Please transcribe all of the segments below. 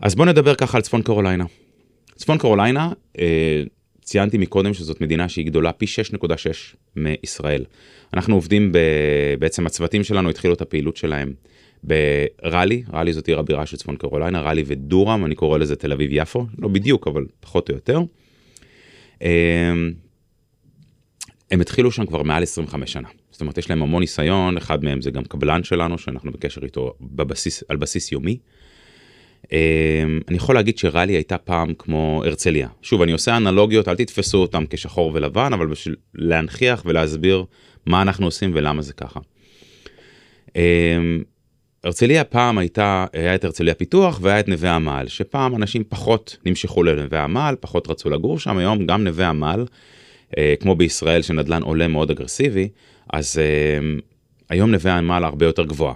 אז בואו נדבר ככה על צפון קרוליינה. צפון קרוליינה, אה, ציינתי מקודם שזאת מדינה שהיא גדולה פי 6.6 מישראל. אנחנו עובדים, ב... בעצם הצוותים שלנו התחילו את הפעילות שלהם בראלי, ראלי זאת עיר הבירה של צפון קרוליינה, ראלי ודורם, אני קורא לזה תל אביב יפו, לא בדיוק, אבל פחות או יותר. אה, הם התחילו שם כבר מעל 25 שנה. זאת אומרת, יש להם המון ניסיון, אחד מהם זה גם קבלן שלנו, שאנחנו בקשר איתו בבסיס, על בסיס יומי. אמ, אני יכול להגיד שרלי הייתה פעם כמו הרצליה. שוב, אני עושה אנלוגיות, אל תתפסו אותם כשחור ולבן, אבל בשביל להנכיח ולהסביר מה אנחנו עושים ולמה זה ככה. אמ, הרצליה פעם הייתה, היה את הרצליה פיתוח והיה את נווה עמל, שפעם אנשים פחות נמשכו לנווה עמל, פחות רצו לגור שם, היום גם נווה עמל, אה, כמו בישראל שנדל"ן עולה מאוד אגרסיבי, אז אמ, היום נווה עמל הרבה יותר גבוהה.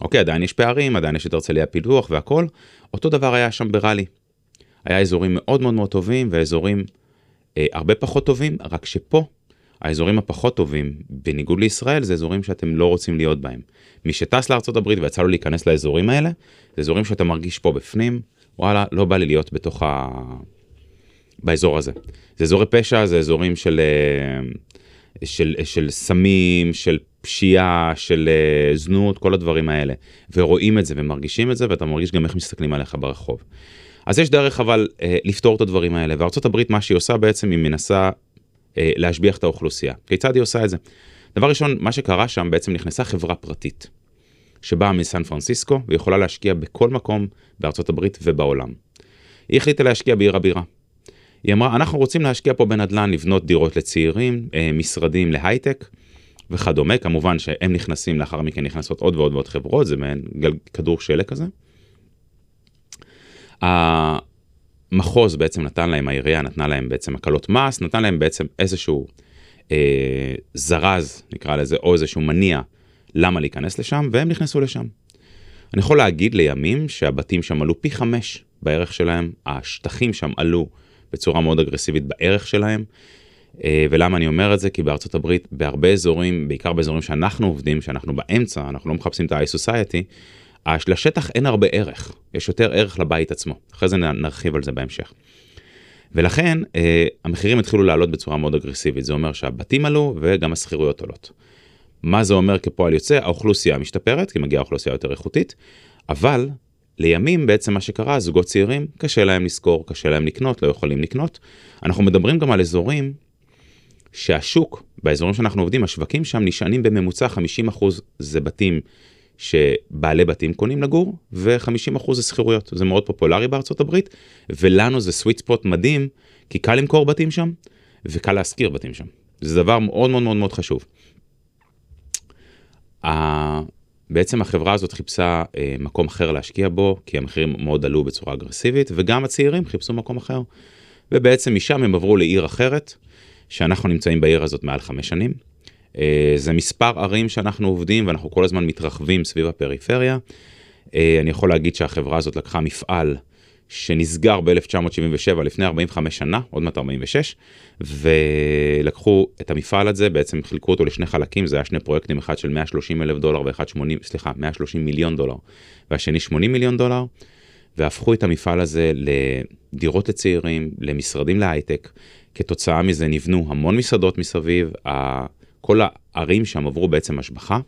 אוקיי, עדיין יש פערים, עדיין יש את הרצליה פיתוח והכל, אותו דבר היה שם בראלי. היה אזורים מאוד מאוד מאוד טובים ואזורים אה, הרבה פחות טובים, רק שפה האזורים הפחות טובים, בניגוד לישראל, זה אזורים שאתם לא רוצים להיות בהם. מי שטס הברית ויצא לו להיכנס לאזורים האלה, זה אזורים שאתה מרגיש פה בפנים, וואלה, לא בא לי להיות בתוך ה... באזור הזה. זה אזורי פשע, זה אזורים של, אה, של, של סמים, של פשיעה, של uh, זנות, כל הדברים האלה. ורואים את זה ומרגישים את זה, ואתה מרגיש גם איך מסתכלים עליך ברחוב. אז יש דרך אבל uh, לפתור את הדברים האלה, הברית מה שהיא עושה בעצם, היא מנסה uh, להשביח את האוכלוסייה. כיצד היא עושה את זה? דבר ראשון, מה שקרה שם, בעצם נכנסה חברה פרטית, שבאה מסן פרנסיסקו, ויכולה להשקיע בכל מקום הברית ובעולם. היא החליטה להשקיע בעיר הבירה. היא אמרה, אנחנו רוצים להשקיע פה בנדל"ן, לבנות דירות לצעירים, משרדים להייטק, וכדומה, כמובן שהם נכנסים, לאחר מכן נכנסות עוד ועוד ועוד חברות, זה מעין גל, כדור שלג כזה. המחוז בעצם נתן להם, העירייה נתנה להם בעצם הקלות מס, נתן להם בעצם איזשהו אה, זרז, נקרא לזה, או איזשהו מניע למה להיכנס לשם, והם נכנסו לשם. אני יכול להגיד לימים שהבתים שם עלו פי חמש בערך שלהם, השטחים שם עלו בצורה מאוד אגרסיבית בערך שלהם, ולמה אני אומר את זה? כי בארצות הברית, בהרבה אזורים, בעיקר באזורים שאנחנו עובדים, שאנחנו באמצע, אנחנו לא מחפשים את ה-i society, לשטח אין הרבה ערך, יש יותר ערך לבית עצמו. אחרי זה נרחיב על זה בהמשך. ולכן אה, המחירים התחילו לעלות בצורה מאוד אגרסיבית, זה אומר שהבתים עלו וגם השכירויות עולות. מה זה אומר כפועל יוצא? האוכלוסייה משתפרת, כי מגיעה אוכלוסייה יותר איכותית, אבל לימים בעצם מה שקרה, זוגות צעירים, קשה להם לשכור, קשה להם לקנות, לא יכולים לקנות. אנחנו מדברים גם על אזורים שהשוק, באזורים שאנחנו עובדים, השווקים שם נשענים בממוצע 50% זה בתים שבעלי בתים קונים לגור, ו-50% זה שכירויות. זה מאוד פופולרי בארצות הברית, ולנו זה סוויט ספוט מדהים, כי קל למכור בתים שם, וקל להשכיר בתים שם. זה דבר מאוד מאוד מאוד מאוד חשוב. בעצם החברה הזאת חיפשה אה, מקום אחר להשקיע בו, כי המחירים מאוד עלו בצורה אגרסיבית, וגם הצעירים חיפשו מקום אחר. ובעצם משם הם עברו לעיר אחרת, שאנחנו נמצאים בעיר הזאת מעל חמש שנים. אה, זה מספר ערים שאנחנו עובדים ואנחנו כל הזמן מתרחבים סביב הפריפריה. אה, אני יכול להגיד שהחברה הזאת לקחה מפעל שנסגר ב-1977, לפני 45 שנה, עוד מעט 46, ולקחו את המפעל הזה, בעצם חילקו אותו לשני חלקים, זה היה שני פרויקטים, אחד של 130 אלף דולר ואחד 80, סליחה, 130 מיליון דולר, והשני 80 מיליון דולר, והפכו את המפעל הזה לדירות לצעירים, למשרדים להייטק, כתוצאה מזה נבנו המון מסעדות מסביב, כל הערים שם עברו בעצם השבחה,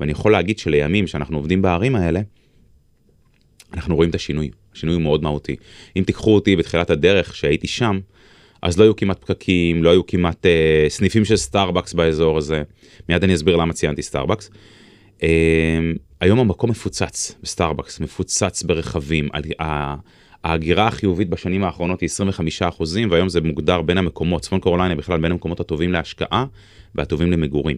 ואני יכול להגיד שלימים שאנחנו עובדים בערים האלה, אנחנו רואים את השינוי, השינוי הוא מאוד מהותי. אם תיקחו אותי בתחילת הדרך שהייתי שם, אז לא היו כמעט פקקים, לא היו כמעט אה, סניפים של סטארבקס באזור הזה, מיד אני אסביר למה ציינתי סטארבקס. אה, היום המקום מפוצץ בסטארבקס, מפוצץ ברכבים, ההגירה החיובית בשנים האחרונות היא 25 אחוזים, והיום זה מוגדר בין המקומות, צפון קרוליינה בכלל בין המקומות הטובים להשקעה והטובים למגורים.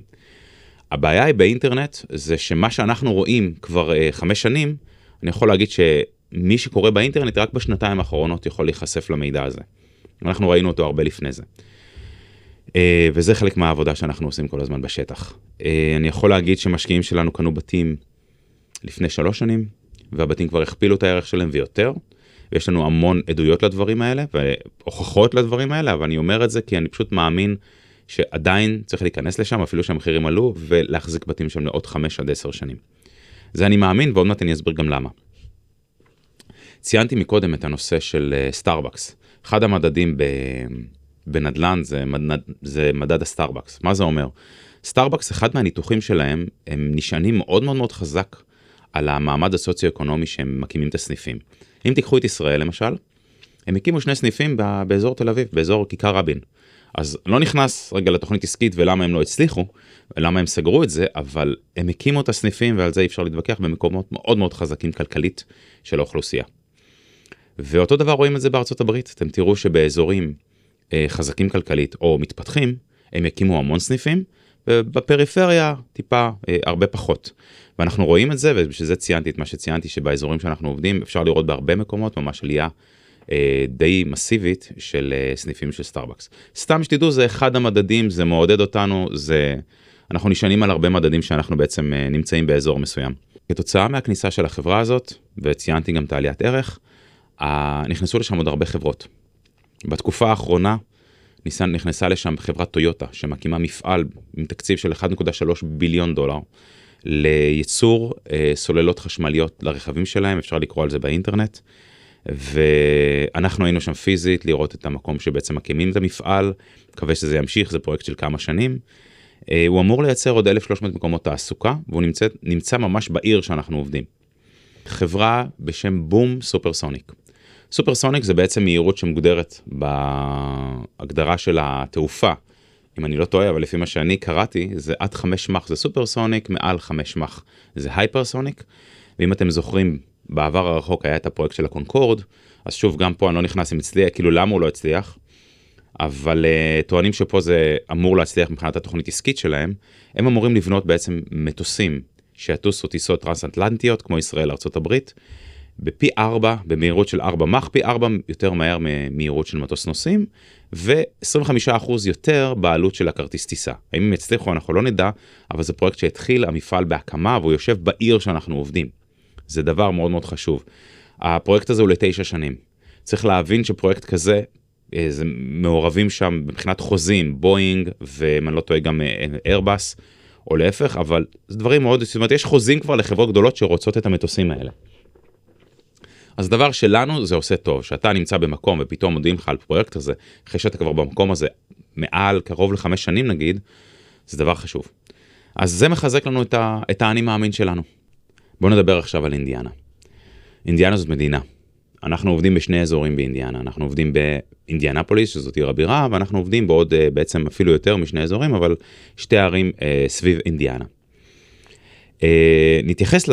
הבעיה היא באינטרנט, זה שמה שאנחנו רואים כבר אה, חמש שנים, אני יכול להגיד שמי שקורא באינטרנט רק בשנתיים האחרונות יכול להיחשף למידע הזה. אנחנו ראינו אותו הרבה לפני זה. אה, וזה חלק מהעבודה שאנחנו עושים כל הזמן בשטח. אה, אני יכול להגיד שמשקיעים שלנו קנו בתים לפני שלוש שנים, והבתים כבר הכפילו את הערך שלהם ויותר. ויש לנו המון עדויות לדברים האלה והוכחות לדברים האלה, אבל אני אומר את זה כי אני פשוט מאמין שעדיין צריך להיכנס לשם, אפילו שהמחירים עלו, ולהחזיק בתים שם לעוד 5 עד 10 שנים. זה אני מאמין, ועוד מעט אני אסביר גם למה. ציינתי מקודם את הנושא של סטארבקס. אחד המדדים ב... בנדל"ן זה, מד... זה מדד הסטארבקס. מה זה אומר? סטארבקס, אחד מהניתוחים שלהם, הם נשענים מאוד מאוד מאוד חזק על המעמד הסוציו-אקונומי שהם מקימים את הסניפים. אם תיקחו את ישראל למשל, הם הקימו שני סניפים באזור תל אביב, באזור כיכר רבין. אז לא נכנס רגע לתוכנית עסקית ולמה הם לא הצליחו, ולמה הם סגרו את זה, אבל הם הקימו את הסניפים ועל זה אי אפשר להתווכח במקומות מאוד מאוד חזקים כלכלית של האוכלוסייה. ואותו דבר רואים את זה בארצות הברית, אתם תראו שבאזורים אה, חזקים כלכלית או מתפתחים, הם יקימו המון סניפים, ובפריפריה טיפה אה, הרבה פחות. ואנחנו רואים את זה, ובשביל זה ציינתי את מה שציינתי, שבאזורים שאנחנו עובדים אפשר לראות בהרבה מקומות ממש עלייה אה, די מסיבית של אה, סניפים של סטארבקס. סתם שתדעו, זה אחד המדדים, זה מעודד אותנו, זה... אנחנו נשענים על הרבה מדדים שאנחנו בעצם אה, נמצאים באזור מסוים. כתוצאה מהכניסה של החברה הזאת, וציינתי גם את העליית ערך, נכנסו לשם עוד הרבה חברות. בתקופה האחרונה נכנסה לשם חברת טויוטה, שמקימה מפעל עם תקציב של 1.3 ביליון דולר לייצור אה, סוללות חשמליות לרכבים שלהם, אפשר לקרוא על זה באינטרנט. ואנחנו היינו שם פיזית לראות את המקום שבעצם מקימים את המפעל, מקווה שזה ימשיך, זה פרויקט של כמה שנים. אה, הוא אמור לייצר עוד 1,300 מקומות תעסוקה, והוא נמצא, נמצא ממש בעיר שאנחנו עובדים. חברה בשם Boom Supersonic. Supersonic זה בעצם מהירות שמוגדרת בהגדרה של התעופה. אם אני לא טועה, אבל לפי מה שאני קראתי, זה עד 5 מאך זה supersonic, מעל 5 מאך זה hypersonic. ואם אתם זוכרים, בעבר הרחוק היה את הפרויקט של הקונקורד, אז שוב, גם פה אני לא נכנס אם הצליח, כאילו למה הוא לא הצליח, אבל uh, טוענים שפה זה אמור להצליח מבחינת התוכנית עסקית שלהם, הם אמורים לבנות בעצם מטוסים שיטוסו טיסות טרנס-אטלנטיות כמו ישראל ארה"ב, בפי 4, במהירות של 4 מח, פי 4 יותר מהר ממהירות של מטוס נוסעים, ו-25% יותר בעלות של הכרטיס טיסה. האם הם יצליחו אנחנו לא נדע, אבל זה פרויקט שהתחיל המפעל בהקמה והוא יושב בעיר שאנחנו עובדים. זה דבר מאוד מאוד חשוב. הפרויקט הזה הוא לתשע שנים. צריך להבין שפרויקט כזה, אה, זה מעורבים שם מבחינת חוזים, בואינג, ואם אני לא טועה גם איירבאס, או להפך, אבל זה דברים מאוד, זאת אומרת, יש חוזים כבר לחברות גדולות שרוצות את המטוסים האלה. אז דבר שלנו זה עושה טוב, שאתה נמצא במקום ופתאום מודיעים לך על פרויקט הזה, אחרי שאתה כבר במקום הזה מעל קרוב לחמש שנים נגיד, זה דבר חשוב. אז זה מחזק לנו את, ה, את האני מאמין שלנו. בואו נדבר עכשיו על אינדיאנה. אינדיאנה זאת מדינה. אנחנו עובדים בשני אזורים באינדיאנה, אנחנו עובדים באינדיאנפוליס, שזאת עיר הבירה, ואנחנו עובדים בעוד אה, בעצם אפילו יותר משני אזורים, אבל שתי ערים אה, סביב אינדיאנה. אה, נתייחס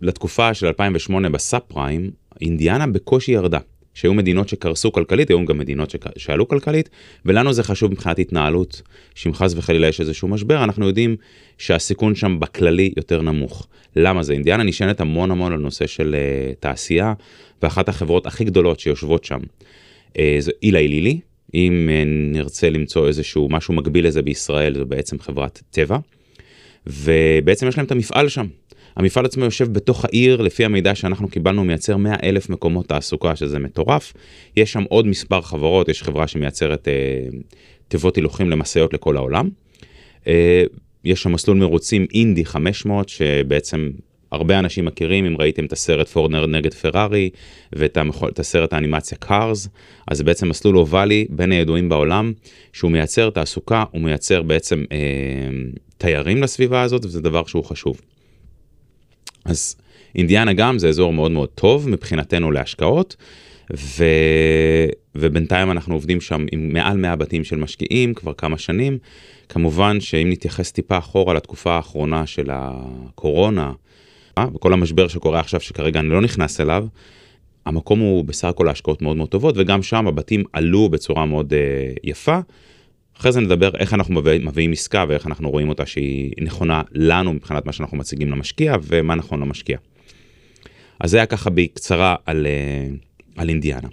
לתקופה של 2008 בסאב פריים, אינדיאנה בקושי ירדה. שהיו מדינות שקרסו כלכלית, היו גם מדינות שעלו כלכלית, ולנו זה חשוב מבחינת התנהלות, שאם חס וחלילה יש איזשהו משבר, אנחנו יודעים שהסיכון שם בכללי יותר נמוך. למה זה? אינדיאנה נשענת המון המון על נושא של uh, תעשייה, ואחת החברות הכי גדולות שיושבות שם uh, זו אילי לילי, אם uh, נרצה למצוא איזשהו משהו מקביל לזה בישראל, זו בעצם חברת טבע, ובעצם יש להם את המפעל שם. המפעל עצמו יושב בתוך העיר, לפי המידע שאנחנו קיבלנו, מייצר 100 אלף מקומות תעסוקה, שזה מטורף. יש שם עוד מספר חברות, יש חברה שמייצרת אה, תיבות הילוכים למשאיות לכל העולם. אה, יש שם מסלול מרוצים אינדי 500, שבעצם הרבה אנשים מכירים, אם ראיתם את הסרט פורנר נגד פרארי ואת המחול, הסרט האנימציה קארס, אז זה בעצם מסלול אובלי בין הידועים בעולם, שהוא מייצר תעסוקה, הוא מייצר בעצם אה, תיירים לסביבה הזאת, וזה דבר שהוא חשוב. אז אינדיאנה גם זה אזור מאוד מאוד טוב מבחינתנו להשקעות, ו... ובינתיים אנחנו עובדים שם עם מעל 100 בתים של משקיעים כבר כמה שנים. כמובן שאם נתייחס טיפה אחורה לתקופה האחרונה של הקורונה, אה, וכל המשבר שקורה עכשיו שכרגע אני לא נכנס אליו, המקום הוא בסך הכל ההשקעות מאוד מאוד טובות, וגם שם הבתים עלו בצורה מאוד uh, יפה. אחרי זה נדבר איך אנחנו מביאים, מביאים עסקה ואיך אנחנו רואים אותה שהיא נכונה לנו מבחינת מה שאנחנו מציגים למשקיע ומה נכון למשקיע. אז זה היה ככה בקצרה על, אה, על אינדיאנה.